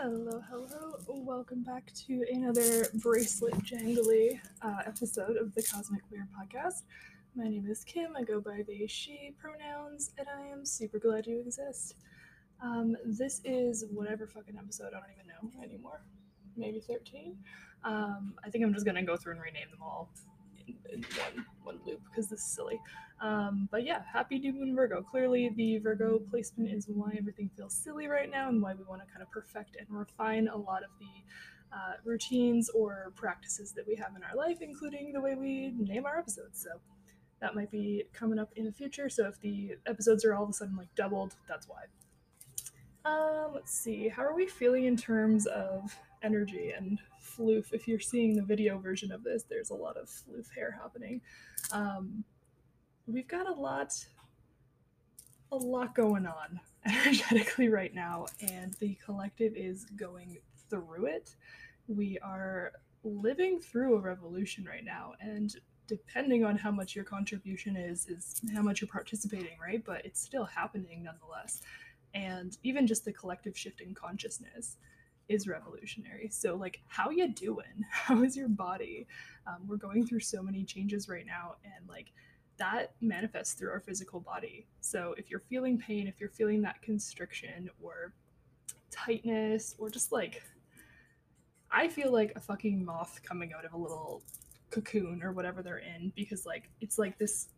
Hello, hello. Welcome back to another bracelet jangly uh, episode of the Cosmic Queer podcast. My name is Kim. I go by they, she pronouns, and I am super glad you exist. Um, this is whatever fucking episode, I don't even know anymore. Maybe 13? Um, I think I'm just gonna go through and rename them all in, one, one loop because this is silly. Um, but yeah, happy new moon Virgo. Clearly, the Virgo placement is why everything feels silly right now and why we want to kind of perfect and refine a lot of the uh, routines or practices that we have in our life, including the way we name our episodes. So that might be coming up in the future. So if the episodes are all of a sudden like doubled, that's why. Um, let's see. How are we feeling in terms of energy and floof? If you're seeing the video version of this, there's a lot of floof hair happening. Um, we've got a lot a lot going on energetically right now and the collective is going through it we are living through a revolution right now and depending on how much your contribution is is how much you're participating right but it's still happening nonetheless and even just the collective shift in consciousness is revolutionary. So like how you doing? How is your body? Um, we're going through so many changes right now and like that manifests through our physical body. So if you're feeling pain, if you're feeling that constriction or tightness, or just like, I feel like a fucking moth coming out of a little cocoon or whatever they're in because like it's like this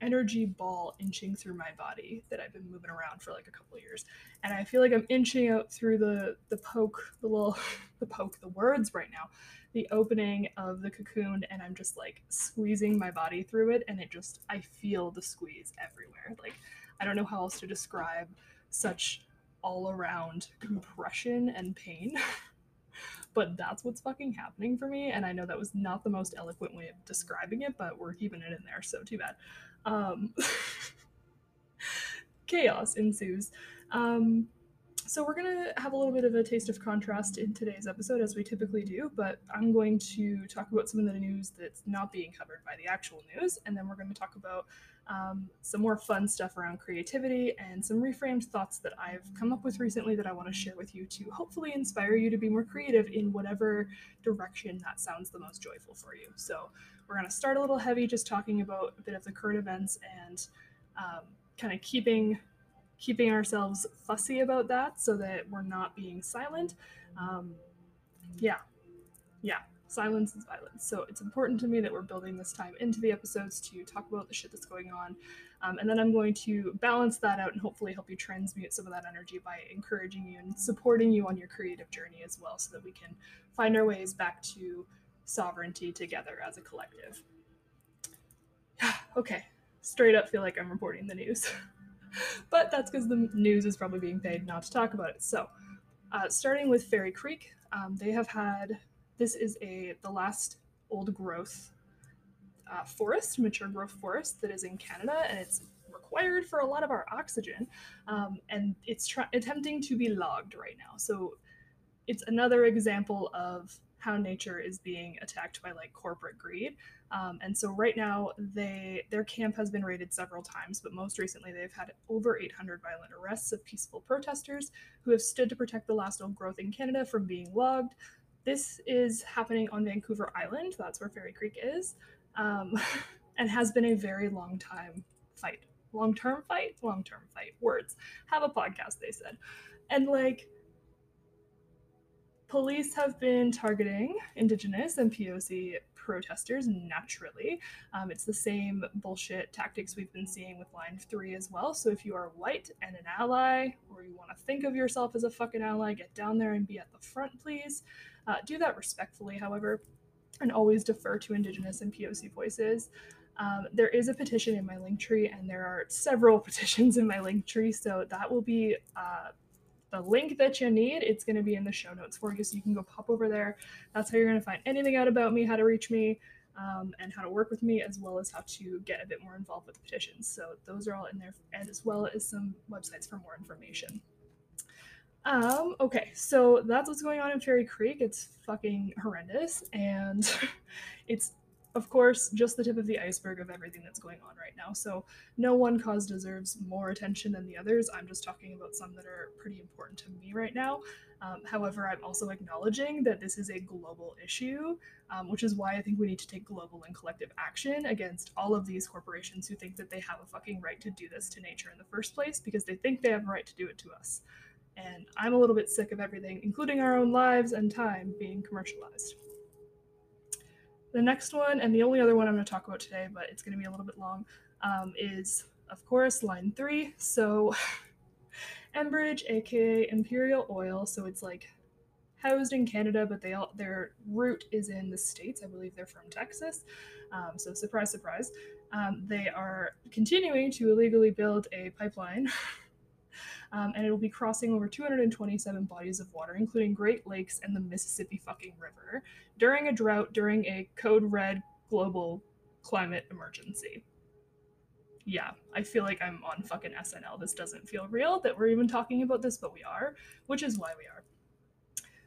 energy ball inching through my body that I've been moving around for like a couple years. And I feel like I'm inching out through the the poke, the little the poke, the words right now the opening of the cocoon and I'm just like squeezing my body through it and it just I feel the squeeze everywhere. Like I don't know how else to describe such all around compression and pain. but that's what's fucking happening for me and I know that was not the most eloquent way of describing it, but we're keeping it in there, so too bad. Um chaos ensues. Um so we're going to have a little bit of a taste of contrast in today's episode, as we typically do, but I'm going to talk about some of the news that's not being covered by the actual news, and then we're going to talk about um, some more fun stuff around creativity and some reframed thoughts that I've come up with recently that I want to share with you to hopefully inspire you to be more creative in whatever direction that sounds the most joyful for you. So we're going to start a little heavy, just talking about a bit of the current events and um, kind of keeping keeping ourselves fussy about that so that we're not being silent. Um, yeah, yeah, silence is violence. So it's important to me that we're building this time into the episodes to talk about the shit that's going on. Um, and then I'm going to balance that out and hopefully help you transmute some of that energy by encouraging you and supporting you on your creative journey as well so that we can find our ways back to sovereignty together as a collective. okay, straight up feel like I'm reporting the news. but that's because the news is probably being paid not to talk about it. So, uh, starting with Fairy Creek, um, they have had this is a the last old growth uh, forest, mature growth forest that is in Canada, and it's required for a lot of our oxygen, um, and it's try- attempting to be logged right now. So, it's another example of how nature is being attacked by like corporate greed. Um, and so right now they their camp has been raided several times, but most recently they've had over 800 violent arrests of peaceful protesters who have stood to protect the last old growth in Canada from being logged. This is happening on Vancouver Island. That's where Fairy Creek is, um, and has been a very long time fight. Long term fight, long term fight. Words. Have a podcast, they said, and like police have been targeting Indigenous and POC protesters naturally. Um, it's the same bullshit tactics we've been seeing with Line 3 as well. So if you are white and an ally, or you want to think of yourself as a fucking ally, get down there and be at the front, please. Uh, do that respectfully, however, and always defer to Indigenous and POC voices. Um, there is a petition in my link tree, and there are several petitions in my link tree, so that will be uh, the link that you need, it's going to be in the show notes for you. So you can go pop over there. That's how you're going to find anything out about me, how to reach me, um, and how to work with me, as well as how to get a bit more involved with petitions. So those are all in there, and as well as some websites for more information. Um, okay, so that's what's going on in Fairy Creek. It's fucking horrendous, and it's of course, just the tip of the iceberg of everything that's going on right now. So, no one cause deserves more attention than the others. I'm just talking about some that are pretty important to me right now. Um, however, I'm also acknowledging that this is a global issue, um, which is why I think we need to take global and collective action against all of these corporations who think that they have a fucking right to do this to nature in the first place because they think they have a right to do it to us. And I'm a little bit sick of everything, including our own lives and time, being commercialized. The next one, and the only other one I'm going to talk about today, but it's going to be a little bit long, um, is, of course, line three. So, Enbridge, aka Imperial Oil, so it's like housed in Canada, but they all their root is in the states. I believe they're from Texas. Um, so surprise, surprise. Um, they are continuing to illegally build a pipeline um, and it will be crossing over 227 bodies of water, including Great Lakes and the Mississippi fucking River, during a drought during a code red global climate emergency. Yeah, I feel like I'm on fucking SNL. This doesn't feel real that we're even talking about this, but we are, which is why we are.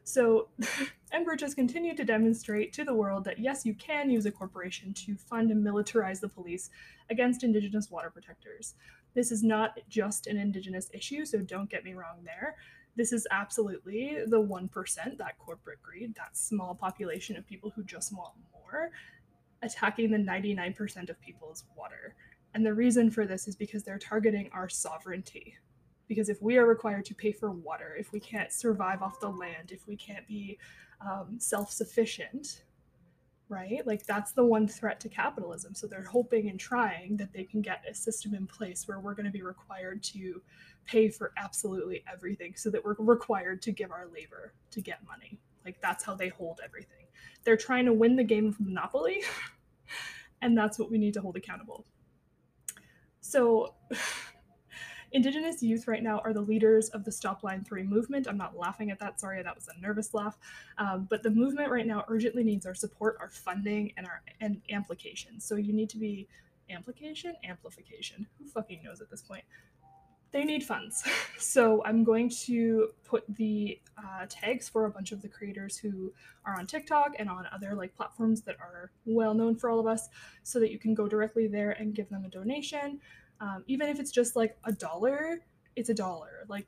So, Enbridge has continued to demonstrate to the world that yes, you can use a corporation to fund and militarize the police against Indigenous water protectors. This is not just an Indigenous issue, so don't get me wrong there. This is absolutely the 1%, that corporate greed, that small population of people who just want more, attacking the 99% of people's water. And the reason for this is because they're targeting our sovereignty. Because if we are required to pay for water, if we can't survive off the land, if we can't be um, self sufficient, right? Like that's the one threat to capitalism. So they're hoping and trying that they can get a system in place where we're going to be required to pay for absolutely everything so that we're required to give our labor to get money. Like that's how they hold everything. They're trying to win the game of Monopoly, and that's what we need to hold accountable. So Indigenous youth right now are the leaders of the Stop Line 3 movement. I'm not laughing at that, sorry, that was a nervous laugh. Um, but the movement right now urgently needs our support, our funding, and our and amplification. So you need to be amplification, amplification. Who fucking knows at this point? They need funds. So I'm going to put the uh, tags for a bunch of the creators who are on TikTok and on other like platforms that are well known for all of us, so that you can go directly there and give them a donation um, even if it's just like a dollar it's a dollar. Like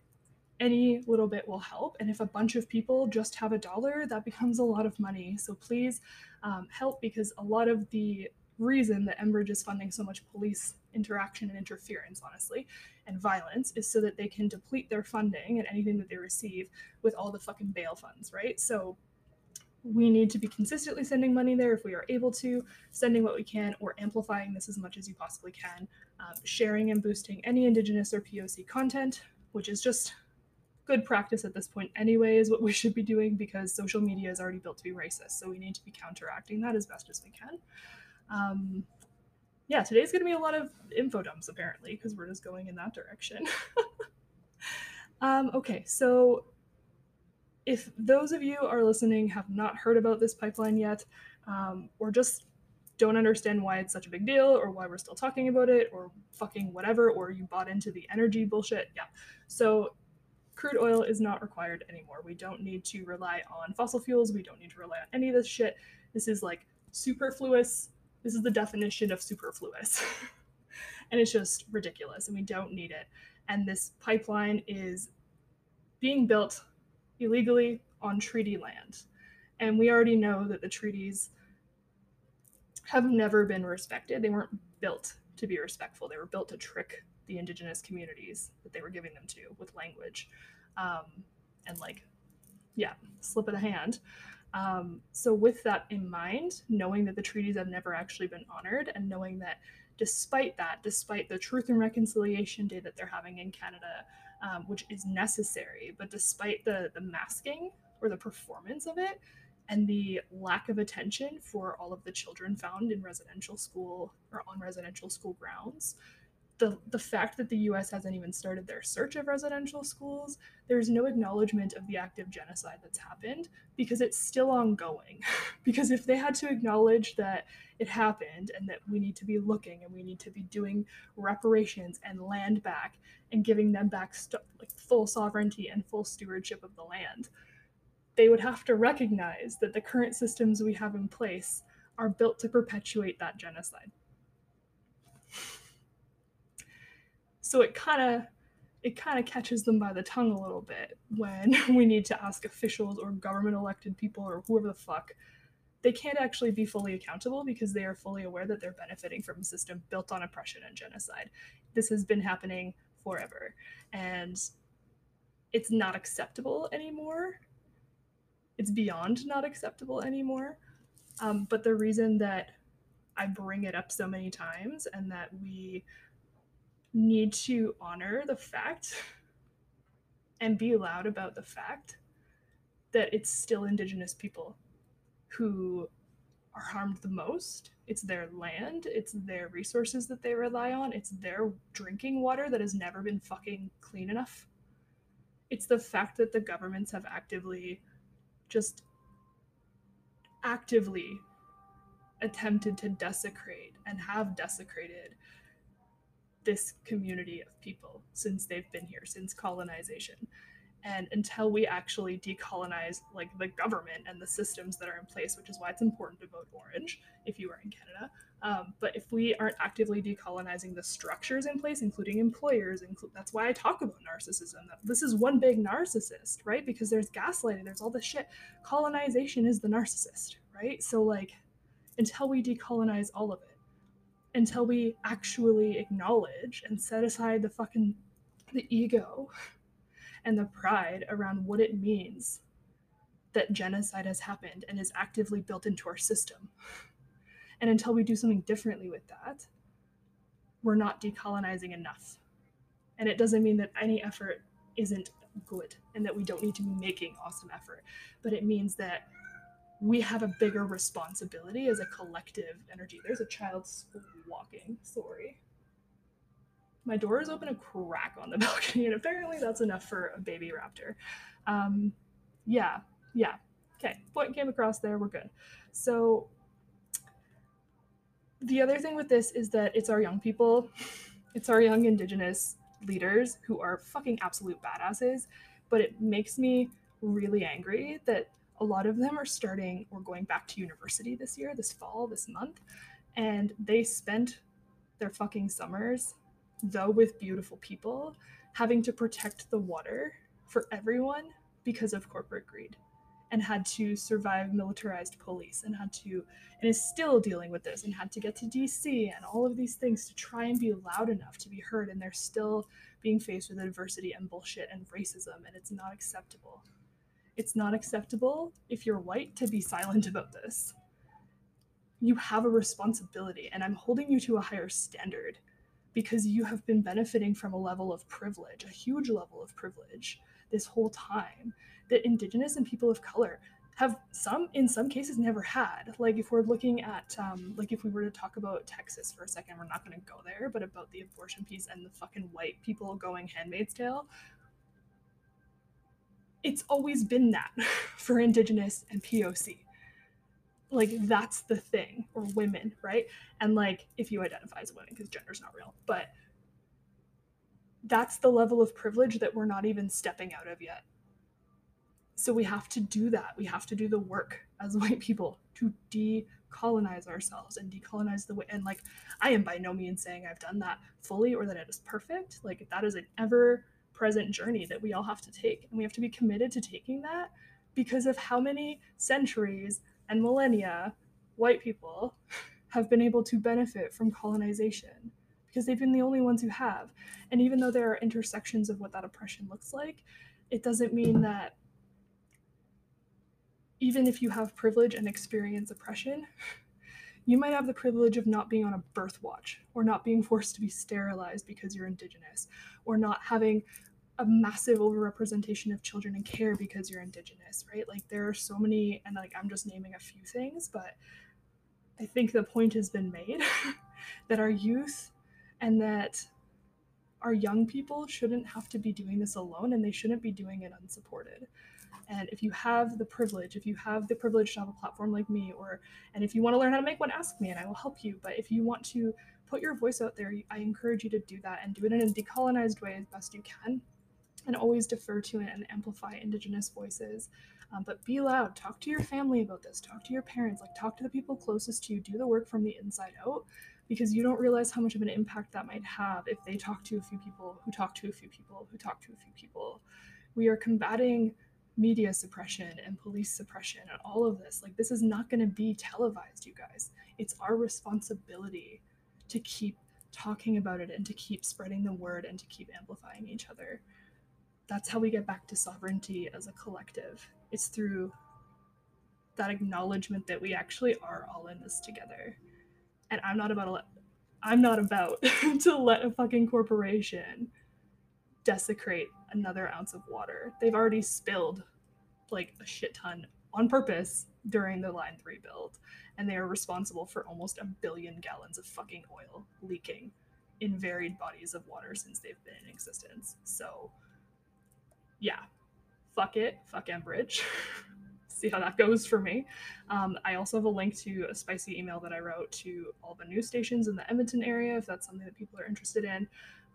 any little bit will help. And if a bunch of people just have a dollar that becomes a lot of money. So please um, help because a lot of the reason that enbridge is funding so much police interaction and interference honestly and violence is so that they can deplete their funding and anything that they receive with all the fucking bail funds right? So we need to be consistently sending money there if we are able to, sending what we can, or amplifying this as much as you possibly can, um, sharing and boosting any Indigenous or POC content, which is just good practice at this point anyway, is what we should be doing because social media is already built to be racist. So we need to be counteracting that as best as we can. Um, yeah, today's going to be a lot of info dumps apparently because we're just going in that direction. um, okay, so if those of you are listening have not heard about this pipeline yet, um, or just don't understand why it's such a big deal, or why we're still talking about it, or fucking whatever, or you bought into the energy bullshit, yeah. So, crude oil is not required anymore. We don't need to rely on fossil fuels. We don't need to rely on any of this shit. This is like superfluous. This is the definition of superfluous. and it's just ridiculous, and we don't need it. And this pipeline is being built illegally on treaty land. And we already know that the treaties have never been respected. They weren't built to be respectful, they were built to trick the indigenous communities that they were giving them to with language. Um, and, like, yeah, slip of the hand. Um, so, with that in mind, knowing that the treaties have never actually been honored, and knowing that despite that, despite the Truth and Reconciliation Day that they're having in Canada, um, which is necessary. But despite the the masking or the performance of it and the lack of attention for all of the children found in residential school or on residential school grounds, the the fact that the US hasn't even started their search of residential schools, there's no acknowledgement of the active genocide that's happened because it's still ongoing. because if they had to acknowledge that it happened and that we need to be looking and we need to be doing reparations and land back and giving them back st- like full sovereignty and full stewardship of the land, they would have to recognize that the current systems we have in place are built to perpetuate that genocide. So it kind of it kind of catches them by the tongue a little bit when we need to ask officials or government elected people or whoever the fuck they can't actually be fully accountable because they are fully aware that they're benefiting from a system built on oppression and genocide. This has been happening forever and it's not acceptable anymore. It's beyond not acceptable anymore. Um, but the reason that I bring it up so many times and that we need to honor the fact and be loud about the fact that it's still Indigenous people who are harmed the most. It's their land, it's their resources that they rely on, it's their drinking water that has never been fucking clean enough. It's the fact that the governments have actively just actively attempted to desecrate and have desecrated this community of people since they've been here, since colonization. And until we actually decolonize like the government and the systems that are in place, which is why it's important to vote orange if you are in Canada. Um, but if we aren't actively decolonizing the structures in place, including employers, inclu- that's why I talk about narcissism. This is one big narcissist, right? Because there's gaslighting, there's all this shit. Colonization is the narcissist, right? So like, until we decolonize all of it, until we actually acknowledge and set aside the fucking the ego and the pride around what it means that genocide has happened and is actively built into our system. And until we do something differently with that, we're not decolonizing enough. And it doesn't mean that any effort isn't good and that we don't need to be making awesome effort, but it means that we have a bigger responsibility as a collective energy. There's a child walking. Sorry. My door is open a crack on the balcony, and apparently that's enough for a baby raptor. Um, yeah, yeah. Okay, point came across there. We're good. So the other thing with this is that it's our young people, it's our young Indigenous leaders who are fucking absolute badasses. But it makes me really angry that a lot of them are starting or going back to university this year, this fall, this month, and they spent their fucking summers, though with beautiful people, having to protect the water for everyone because of corporate greed and had to survive militarized police and had to and is still dealing with this and had to get to DC and all of these things to try and be loud enough to be heard and they're still being faced with adversity and bullshit and racism and it's not acceptable. It's not acceptable if you're white to be silent about this. You have a responsibility, and I'm holding you to a higher standard because you have been benefiting from a level of privilege, a huge level of privilege this whole time that Indigenous and people of color have some in some cases never had like if we're looking at um, like if we were to talk about texas for a second we're not going to go there but about the abortion piece and the fucking white people going handmaid's tale it's always been that for indigenous and poc like that's the thing or women right? And like if you identify as a woman because gender's not real but that's the level of privilege that we're not even stepping out of yet. So we have to do that. We have to do the work as white people to decolonize ourselves and decolonize the way and like i am by no means saying i've done that fully or that it is perfect. Like that is an ever present journey that we all have to take. And we have to be committed to taking that because of how many centuries and millennia white people have been able to benefit from colonization because they've been the only ones who have. And even though there are intersections of what that oppression looks like, it doesn't mean that even if you have privilege and experience oppression, you might have the privilege of not being on a birth watch or not being forced to be sterilized because you're indigenous or not having a massive overrepresentation of children in care because you're indigenous right? Like there are so many and like i'm just naming a few things but i think the point has been made that our youth and that our young people shouldn't have to be doing this alone and they shouldn't be doing it unsupported and if you have the privilege, if you have the privilege to have a platform like me, or and if you want to learn how to make one, ask me and I will help you. But if you want to put your voice out there, I encourage you to do that and do it in a decolonized way as best you can. and always defer to it and amplify Indigenous voices. Um, but be loud. Talk to your family about this. Talk to your parents. Like, talk to the people closest to you. Do the work from the inside out because you don't realize how much of an impact that might have if they talk to a few people who talk to a few people who talk to a few people. We are combating media suppression and police suppression and all of this. Like, this is not going to be televised, you guys. It's our responsibility to keep talking about it and to keep spreading the word and to keep amplifying each other. That's how we get back to sovereignty as a collective. It's through that acknowledgement that we actually are all in this together. And I'm not about to let I'm not about to let a fucking corporation desecrate another ounce of water. They've already spilled like a shit ton on purpose during the line 3 build and they are responsible for almost a billion gallons of fucking oil leaking in varied bodies of water since they've been in existence. So, yeah, fuck it, fuck Enbridge. See how that goes for me. Um, I also have a link to a spicy email that I wrote to all the news stations in the Edmonton area if that's something that people are interested in.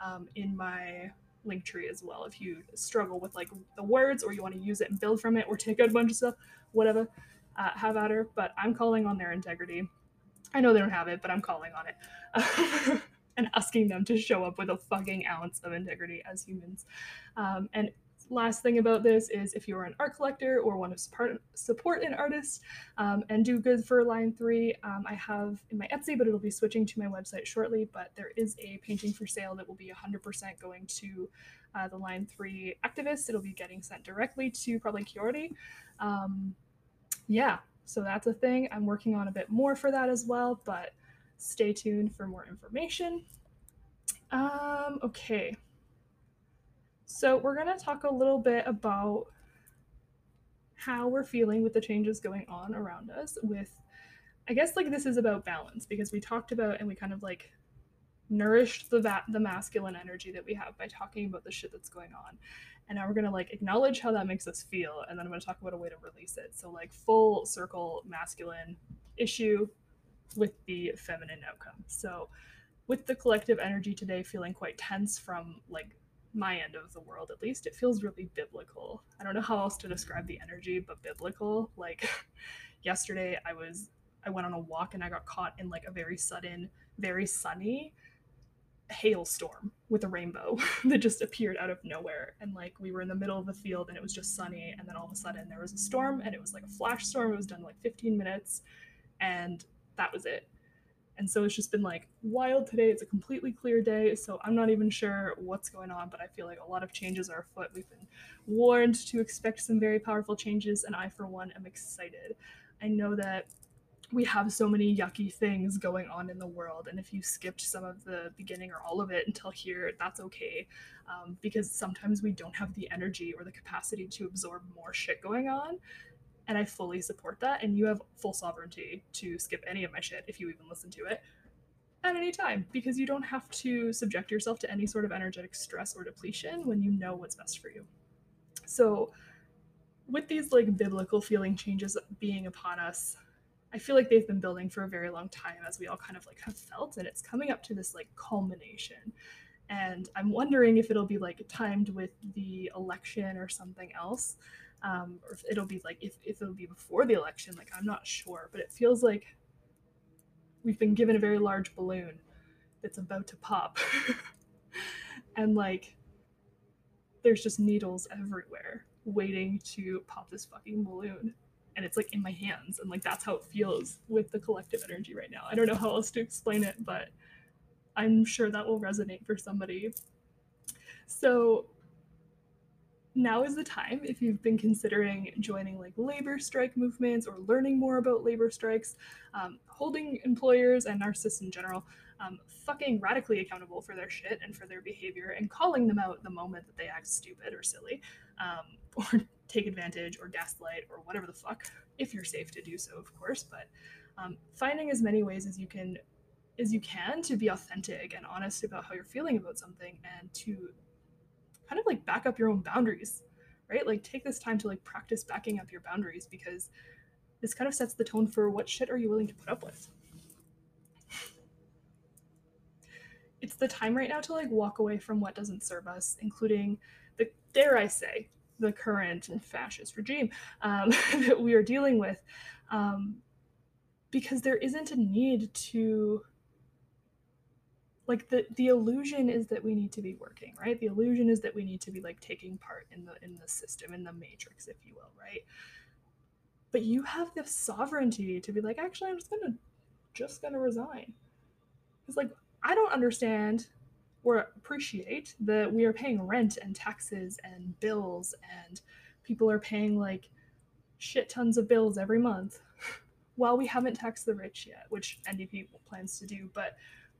Um, in my link tree as well. If you struggle with like the words or you want to use it and build from it or take out a bunch of stuff, whatever, uh, have at her. But I'm calling on their integrity. I know they don't have it, but I'm calling on it. and asking them to show up with a fucking ounce of integrity as humans. Um, and last thing about this is if you're an art collector or want to support, support an artist um, and do good for line three, um, I have in my Etsy, but it'll be switching to my website shortly. But there is a painting for sale that will be 100% going to uh, the line three activists. It'll be getting sent directly to probably Kiordi. Um, yeah, so that's a thing. I'm working on a bit more for that as well, but stay tuned for more information. Um, okay. So we're going to talk a little bit about how we're feeling with the changes going on around us with I guess like this is about balance because we talked about and we kind of like nourished the va- the masculine energy that we have by talking about the shit that's going on. And now we're going to like acknowledge how that makes us feel and then I'm going to talk about a way to release it. So like full circle masculine issue with the feminine outcome. So with the collective energy today feeling quite tense from like my end of the world at least it feels really biblical. I don't know how else to describe the energy but biblical. Like yesterday i was i went on a walk and i got caught in like a very sudden very sunny hailstorm with a rainbow that just appeared out of nowhere. And like we were in the middle of the field and it was just sunny. And then all of a sudden there was a storm and it was like a flash storm. It was done in like 15 minutes. And that was it and so it's just been like wild today. It's a completely clear day, so I'm not even sure what's going on, but I feel like a lot of changes are afoot. We've been warned to expect some very powerful changes, and I, for one, am excited. I know that we have so many yucky things going on in the world, and if you skipped some of the beginning or all of it until here, that's okay, um, because sometimes we don't have the energy or the capacity to absorb more shit going on and I fully support that. And you have full sovereignty to skip any of my shit if you even listen to it at any time because you don't have to subject yourself to any sort of energetic stress or depletion when you know what's best for you. So, with these like biblical feeling changes being upon us, I feel like they've been building for a very long time as we all kind of like have felt, and it's coming up to this like culmination. And I'm wondering if it'll be like timed with the election or something else um, or if it'll be like if, if it'll be before the election like i'm not sure but it feels like we've been given a very large balloon that's about to pop. And like there's just needles everywhere waiting to pop this fucking balloon. And it's like in my hands and like that's how it feels with the collective energy right now. I don't know how else to explain it but i'm sure that will resonate for somebody. So now is the time if you've been considering joining like labor strike movements or learning more about labor strikes, um, holding employers and narcissists in general um, fucking radically accountable for their shit and for their behavior and calling them out the moment that they act stupid or silly um, or take advantage or gaslight or whatever the fuck, if you're safe to do so, of course. But um, finding as many ways as you can as you can to be authentic and honest about how you're feeling about something and to kind of like back up your own boundaries, right? Like take this time to like practice backing up your boundaries because this kind of sets the tone for what shit are you willing to put up with. It's the time right now to like walk away from what doesn't serve us, including the dare I say, the current fascist regime um, that we are dealing with, um, because there isn't a need to like the the illusion is that we need to be working right? The illusion is that we need to be like taking part in the in the system in the matrix if you will right? But you have the sovereignty to be like actually i'm just gonna just gonna resign. It's like i don't understand or appreciate that we are paying rent and taxes and bills and people are paying like shit tons of bills every month while we haven't taxed the rich yet which ndp plans to do but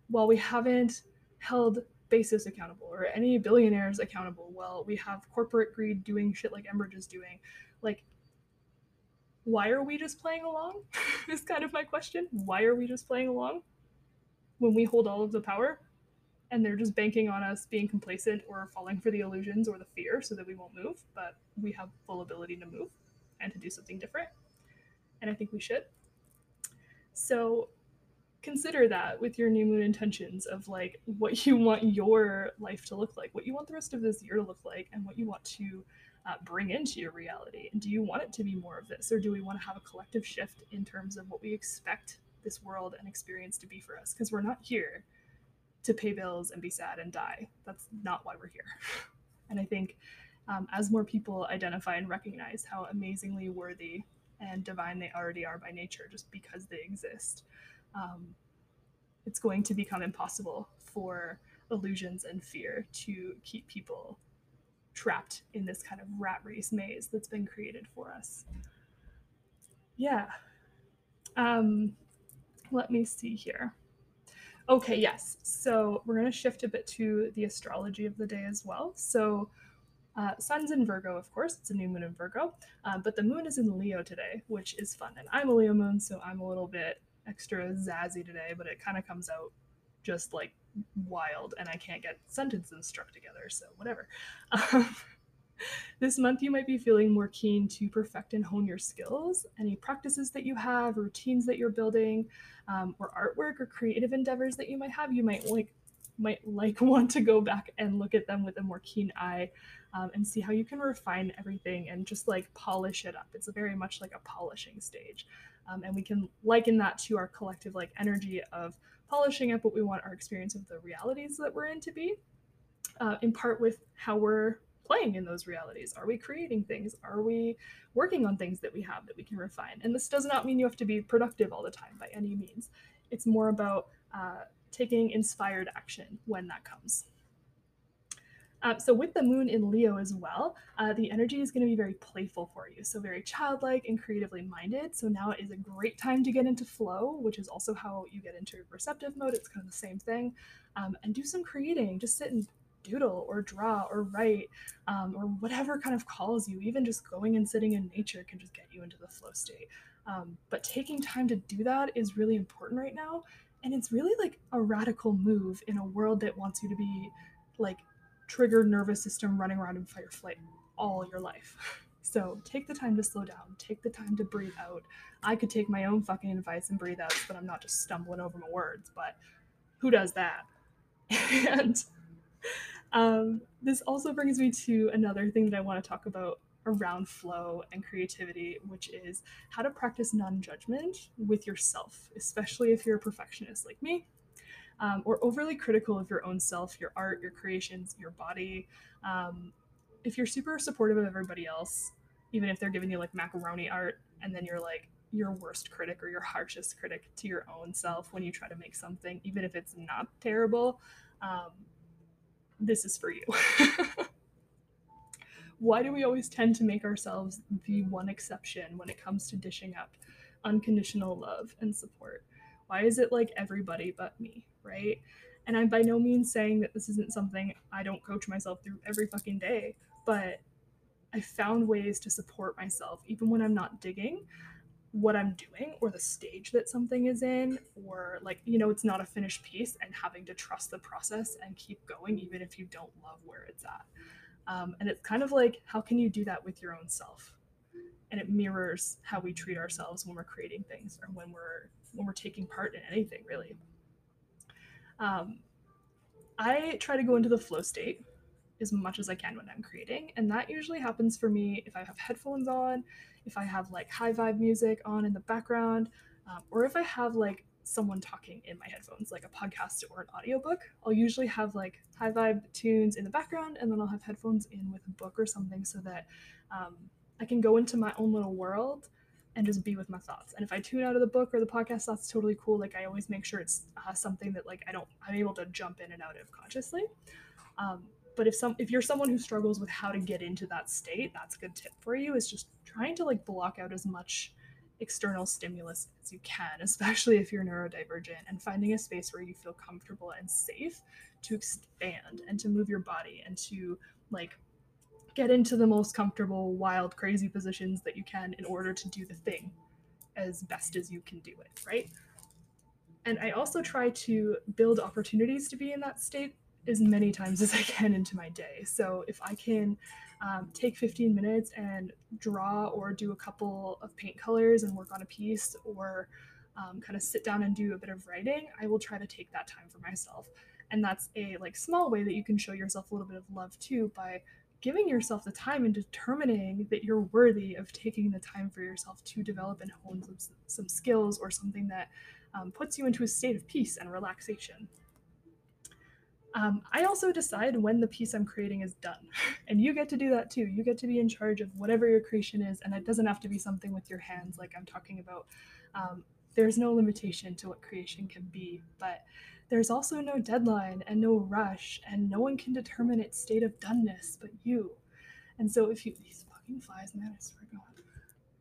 while we haven't held Bezos accountable or any billionaires accountable well we have corporate greed doing shit like enbridge is doing like why are we just playing along? is kind of my question. Why are we just playing along when we hold all of the power and they're just banking on us being complacent or falling for the illusions or the fear so that we won't move? But we have full ability to move and to do something different. And I think we should. So consider that with your new moon intentions of like what you want your life to look like, what you want the rest of this year to look like, and what you want to uh, bring into your reality? And do you want it to be more of this, or do we want to have a collective shift in terms of what we expect this world and experience to be for us? Because we're not here to pay bills and be sad and die. That's not why we're here. and I think um, as more people identify and recognize how amazingly worthy and divine they already are by nature, just because they exist, um, it's going to become impossible for illusions and fear to keep people trapped in this kind of rat race maze that's been created for us. Yeah. Um, let me see here. Okay, yes. So we're going to shift a bit to the astrology of the day as well. So uh, sun's in Virgo, of course. It's a new moon in Virgo. Uh, but the moon is in Leo today, which is fun. And I'm a Leo moon, so I'm a little bit extra zazzy today, but it kind of comes out just like wild and I can't get sentences struck together, so whatever. Um, this month, you might be feeling more keen to perfect and hone your skills, any practices that you have, routines that you're building, um, or artwork or creative endeavors that you might have. You might like might like want to go back and look at them with a more keen eye um, and see how you can refine everything and just like polish it up. It's very much like a polishing stage. Um, and we can liken that to our collective like energy of polishing up what we want our experience of the realities that we're in to be, uh, in part with how we're playing in those realities. Are we creating things? Are we working on things that we have that we can refine? And this does not mean you have to be productive all the time by any means. It's more about uh, taking inspired action when that comes. Um, so with the moon in Leo as well, uh, the energy is going to be very playful for you. So very childlike and creatively minded. So now is a great time to get into flow, which is also how you get into receptive mode. It's kind of the same thing. Um, and do some creating. Just sit and doodle or draw or write um, or whatever kind of calls you. Even just going and sitting in nature can just get you into the flow state. Um, but taking time to do that is really important right now. And it's really like a radical move in a world that wants you to be like triggered nervous system running around in fight or flight all your life. So take the time to slow down, take the time to breathe out. I could take my own fucking advice and breathe out so that I'm not just stumbling over my words, but who does that? and um, this also brings me to another thing that I want to talk about around flow and creativity, which is how to practice non judgment with yourself, especially if you're a perfectionist like me um, or overly critical of your own self, your art, your creations, your body. Um, if you're super supportive of everybody else, even if they're giving you like macaroni art, and then you're like your worst critic or your harshest critic to your own self when you try to make something, even if it's not terrible, um, this is for you. Why do we always tend to make ourselves the one exception when it comes to dishing up unconditional love and support? Why is it like everybody but me, right? And I'm by no means saying that this isn't something I don't coach myself through every fucking day, but I found ways to support myself even when I'm not digging what I'm doing or the stage that something is in, or like, you know, it's not a finished piece and having to trust the process and keep going even if you don't love where it's at. Um, and it's kind of like, how can you do that with your own self? And it mirrors how we treat ourselves when we're creating things or when we're when we're taking part in anything really. Um, I try to go into the flow state as much as I can when I'm creating. And that usually happens for me if I have headphones on, if I have like high vibe music on in the background, um, or if I have like someone talking in my headphones, like a podcast or an audiobook. I'll usually have like high vibe tunes in the background and then I'll have headphones in with a book or something so that um, I can go into my own little world and just be with my thoughts. And if I tune out of the book or the podcast, that's totally cool. Like I always make sure it's uh, something that like I don't, I'm able to jump in and out of consciously. Um, but if some if you're someone who struggles with how to get into that state that's a good tip for you is just trying to like block out as much external stimulus as you can especially if you're neurodivergent and finding a space where you feel comfortable and safe to expand and to move your body and to like get into the most comfortable wild crazy positions that you can in order to do the thing as best as you can do it right and i also try to build opportunities to be in that state as many times as I can into my day. So if I can um, take 15 minutes and draw or do a couple of paint colors and work on a piece or um, kind of sit down and do a bit of writing, I will try to take that time for myself. And that's a like small way that you can show yourself a little bit of love too by giving yourself the time and determining that you're worthy of taking the time for yourself to develop and hone some, some skills or something that um, puts you into a state of peace and relaxation. Um, I also decide when the piece I'm creating is done. And you get to do that too. You get to be in charge of whatever your creation is. And it doesn't have to be something with your hands like I'm talking about. Um, there's no limitation to what creation can be, but there's also no deadline and no rush, and no one can determine its state of doneness but you. And so if you, these fucking flies, man, I swear to God.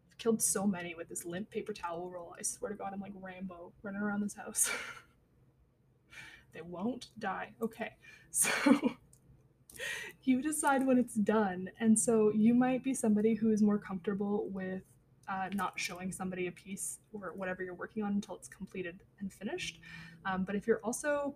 I've killed so many with this limp paper towel roll. I swear to God, I'm like Rambo running around this house. They won't die. Okay. So you decide when it's done. And so you might be somebody who is more comfortable with uh, not showing somebody a piece or whatever you're working on until it's completed and finished. Um, but if you're also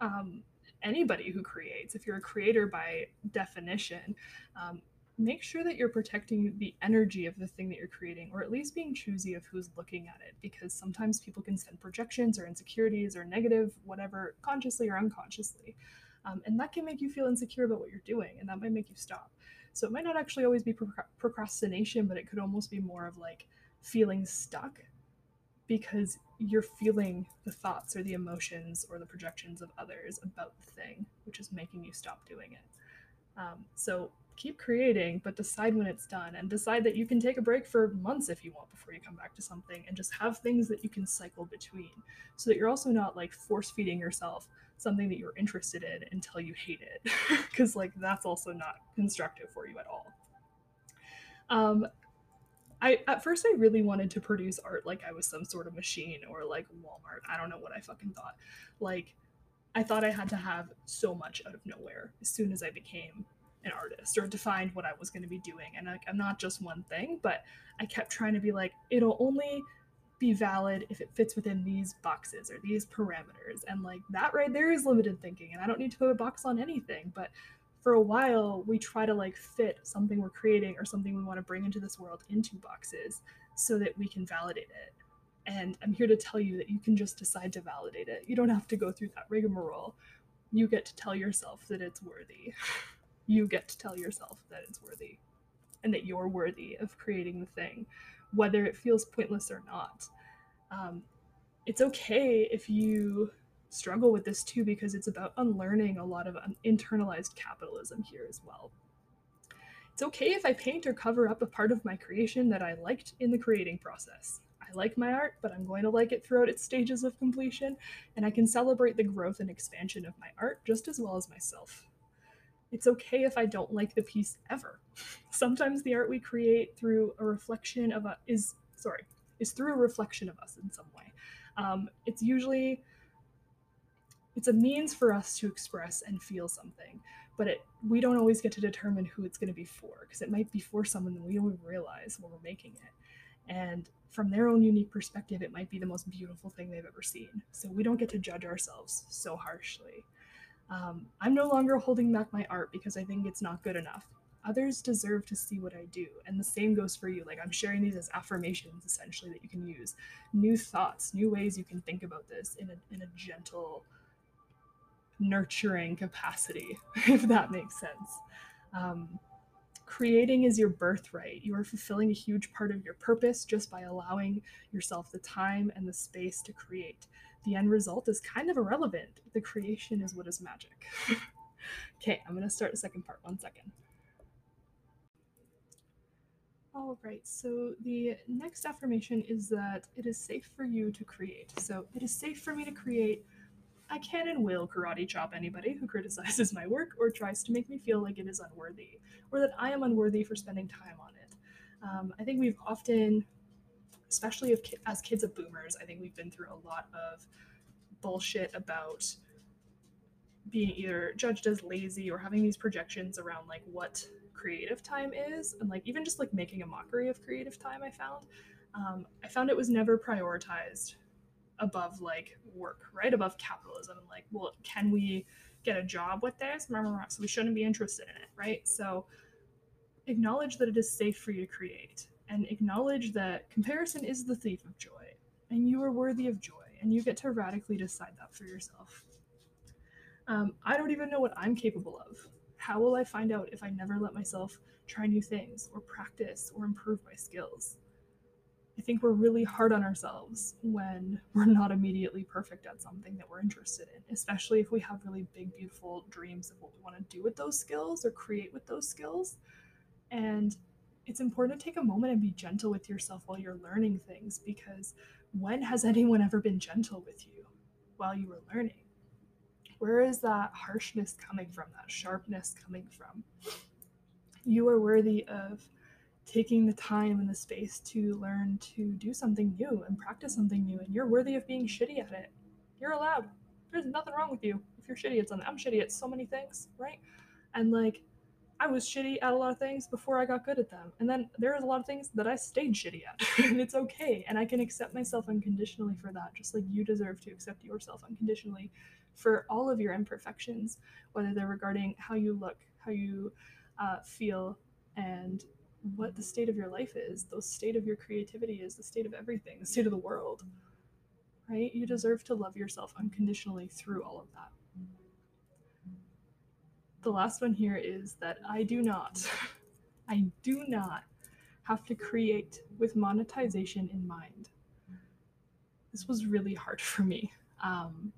um, anybody who creates, if you're a creator by definition, um, make sure that you're protecting the energy of the thing that you're creating, or at least being choosy of who's looking at it, because sometimes people can send projections or insecurities or negative, whatever, consciously or unconsciously. Um, and that can make you feel insecure about what you're doing, and that might make you stop. So it might not actually always be pro- procrastination, but it could almost be more of like feeling stuck because you're feeling the thoughts or the emotions or the projections of others about the thing, which is making you stop doing it. Um, so keep creating, but decide when it's done and decide that you can take a break for months if you want before you come back to something and just have things that you can cycle between so that you're also not like force feeding yourself something that you're interested in until you hate it because like that's also not constructive for you at all. Um, I at first I really wanted to produce art like I was some sort of machine or like Walmart. I don't know what I fucking thought. Like I thought I had to have so much out of nowhere as soon as I became an artist or defined what I was going to be doing. And like, I'm not just one thing, but I kept trying to be like, it'll only be valid if it fits within these boxes or these parameters. And like that right there is limited thinking. And I don't need to put a box on anything. But for a while, we try to like fit something we're creating or something we want to bring into this world into boxes so that we can validate it. And I'm here to tell you that you can just decide to validate it. You don't have to go through that rigmarole. You get to tell yourself that it's worthy. you get to tell yourself that it's worthy and that you're worthy of creating the thing, whether it feels pointless or not. Um, it's okay if you struggle with this too, because it's about unlearning a lot of internalized capitalism here as well. It's okay if I paint or cover up a part of my creation that I liked in the creating process. I like my art, but I'm going to like it throughout its stages of completion, and I can celebrate the growth and expansion of my art just as well as myself it's okay if I don't like the piece ever. Sometimes the art we create through a reflection of a is sorry is through a reflection of us in some way. Um, it's usually it's a means for us to express and feel something, but it we don't always get to determine who it's going to be for because it might be for someone that we don't realize when we're making it, and from their own unique perspective, it might be the most beautiful thing they've ever seen. So we don't get to judge ourselves so harshly. Um, I'm no longer holding back my art because I think it's not good enough. Others deserve to see what I do. And the same goes for you. Like, I'm sharing these as affirmations essentially that you can use. New thoughts, new ways you can think about this in a, in a gentle, nurturing capacity, if that makes sense. Um, creating is your birthright. You are fulfilling a huge part of your purpose just by allowing yourself the time and the space to create. The end result is kind of irrelevant. The creation is what is magic. okay, I'm going to start the second part. One second. All right, so the next affirmation is that it is safe for you to create. So it is safe for me to create. I can and will karate chop anybody who criticizes my work or tries to make me feel like it is unworthy or that I am unworthy for spending time on it. Um, I think we've often, especially if, as kids of boomers, I think we've been through a lot of bullshit about being either judged as lazy or having these projections around like what creative time is and like even just like making a mockery of creative time i found um, i found it was never prioritized above like work right above capitalism like well can we get a job with this? So we shouldn't be interested in it right? So acknowledge that it is safe for you to create and acknowledge that comparison is the thief of joy and you are worthy of joy and you get to radically decide that for yourself. Um, i don't even know what i'm capable of. How will I find out if I never let myself try new things or practice or improve my skills? I think we're really hard on ourselves when we're not immediately perfect at something that we're interested in, especially if we have really big, beautiful dreams of what we want to do with those skills or create with those skills. And it's important to take a moment and be gentle with yourself while you're learning things because when has anyone ever been gentle with you while you were learning? Where is that harshness coming from, that sharpness coming from? You are worthy of taking the time and the space to learn to do something new and practice something new, and you're worthy of being shitty at it. You're allowed. There's nothing wrong with you if you're shitty at something. I'm shitty at so many things, right? And like, I was shitty at a lot of things before I got good at them. And then there's a lot of things that I stayed shitty at. and it's okay. And I can accept myself unconditionally for that, just like you deserve to accept yourself unconditionally for all of your imperfections, whether they're regarding how you look, how you uh, feel, and what the state of your life is, the state of your creativity is, the state of everything, the state of the world. Right? You deserve to love yourself unconditionally through all of that. The last one here is that I do not, I do not have to create with monetization in mind. This was really hard for me. Um,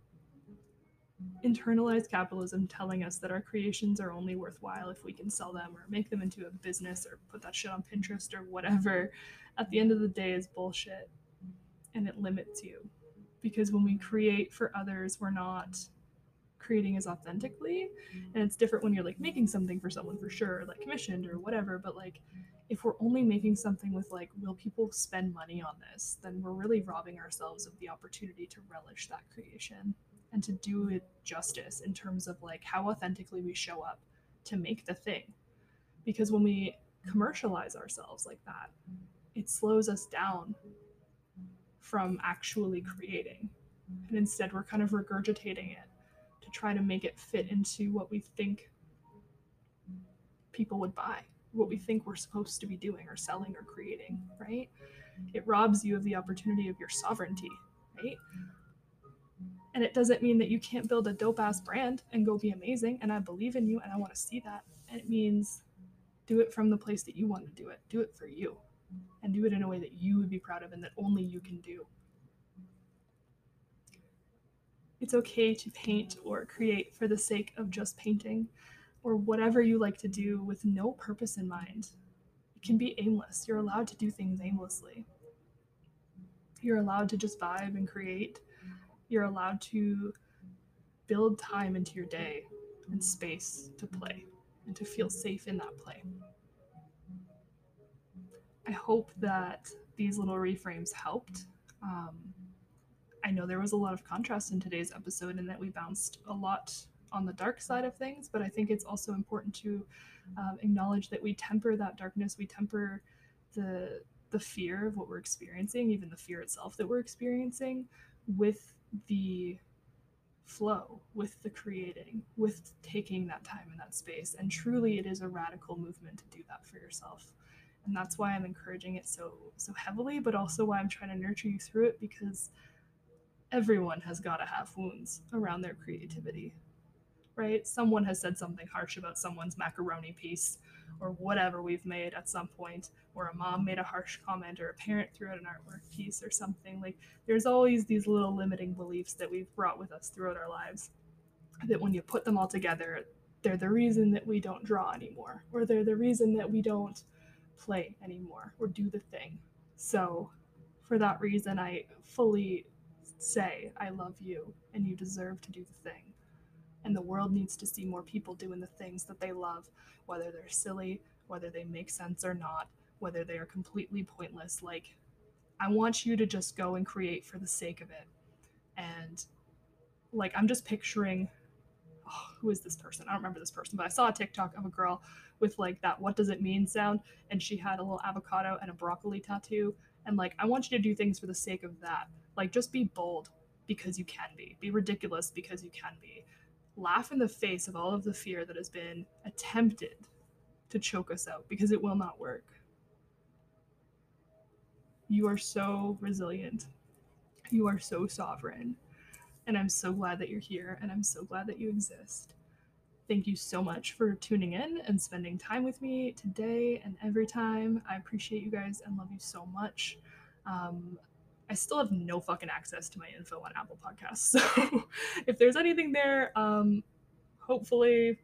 internalized capitalism telling us that our creations are only worthwhile if we can sell them or make them into a business or put that shit on Pinterest or whatever, at the end of the day is bullshit and it limits you. Because when we create for others, we're not creating as authentically. And it's different when you're like making something for someone for sure, like commissioned or whatever. But like if we're only making something with like, will people spend money on this, then we're really robbing ourselves of the opportunity to relish that creation and to do it justice in terms of like how authentically we show up to make the thing. Because when we commercialize ourselves like that, it slows us down from actually creating. And instead, we're kind of regurgitating it to try to make it fit into what we think people would buy, what we think we're supposed to be doing or selling or creating, right? It robs you of the opportunity of your sovereignty, right? And it doesn't mean that you can't build a dope ass brand and go be amazing. And I believe in you and I want to see that. And it means do it from the place that you want to do it. Do it for you. And do it in a way that you would be proud of and that only you can do. It's okay to paint or create for the sake of just painting or whatever you like to do with no purpose in mind. It can be aimless. You're allowed to do things aimlessly. You're allowed to just vibe and create you're allowed to build time into your day and space to play and to feel safe in that play. I hope that these little reframes helped. Um, I know there was a lot of contrast in today's episode and that we bounced a lot on the dark side of things, but I think it's also important to um, acknowledge that we temper that darkness, we temper the the fear of what we're experiencing, even the fear itself that we're experiencing, with the flow with the creating with taking that time and that space. And truly it is a radical movement to do that for yourself. And that's why i'm encouraging it so so heavily but also why i'm trying to nurture you through it because everyone has got to have wounds around their creativity right? Someone has said something harsh about someone's macaroni piece or whatever we've made at some point, or a mom made a harsh comment, or a parent threw out an artwork piece or something. Like, there's always these little limiting beliefs that we've brought with us throughout our lives that when you put them all together, they're the reason that we don't draw anymore, or they're the reason that we don't play anymore or do the thing. So, for that reason, I fully say, I love you and you deserve to do the thing. And the world needs to see more people doing the things that they love, whether they're silly, whether they make sense or not, whether they are completely pointless. Like, I want you to just go and create for the sake of it. And, like, I'm just picturing oh, who is this person? I don't remember this person, but I saw a TikTok of a girl with like that what does it mean sound and she had a little avocado and a broccoli tattoo and like I want you to do things for the sake of that. Like just be bold because you can be. Be ridiculous because you can be. Laugh in the face of all of the fear that has been attempted to choke us out because it will not work. You are so resilient. You are so sovereign. And I'm so glad that you're here and I'm so glad that you exist. Thank you so much for tuning in and spending time with me today and every time. I appreciate you guys and love you so much. Um, I still have no fucking access to my info on Apple Podcasts. So if there's anything there, um, hopefully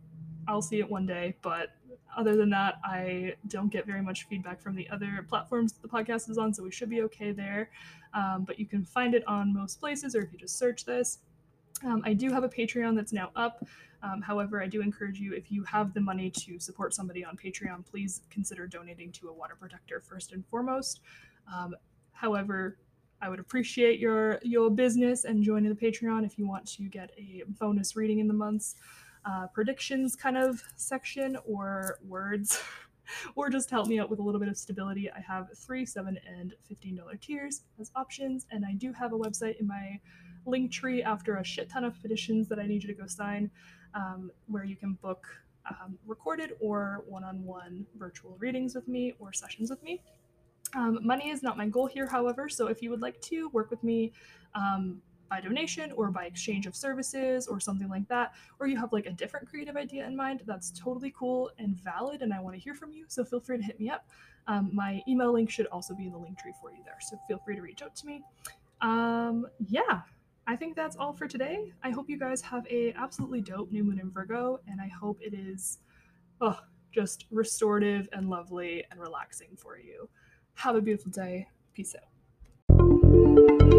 I'll see it one day. But other than that, I don't get very much feedback from the other platforms the podcast is on, so we should be okay there. Um, but you can find it on most places, or if you just search this. Um, I do have a Patreon that's now up. Um, however, I do encourage you, if you have the money to support somebody on Patreon, please consider donating to a water protector first and foremost. Um, however, I would appreciate your your business and joining the Patreon if you want to get a bonus reading in the months, uh, predictions kind of section or words, or just help me out with a little bit of stability. I have three, seven, and fifteen dollar tiers as options, and I do have a website in my link tree after a shit ton of petitions that I need you to go sign um, where you can book um, recorded or one on one virtual readings with me or sessions with me. Um, money is not my goal here, however, so if you would like to work with me um, by donation or by exchange of services or something like that, or you have like a different creative idea in mind, that's totally cool and valid, and I want to hear from you, so feel free to hit me up. Um, my email link should also be in the link tree for you there, so feel free to reach out to me. Um, yeah, I think that's all for today. I hope you guys have a absolutely dope new moon in Virgo, and I hope it is oh, just restorative and lovely and relaxing for you. Have a beautiful day. Peace out.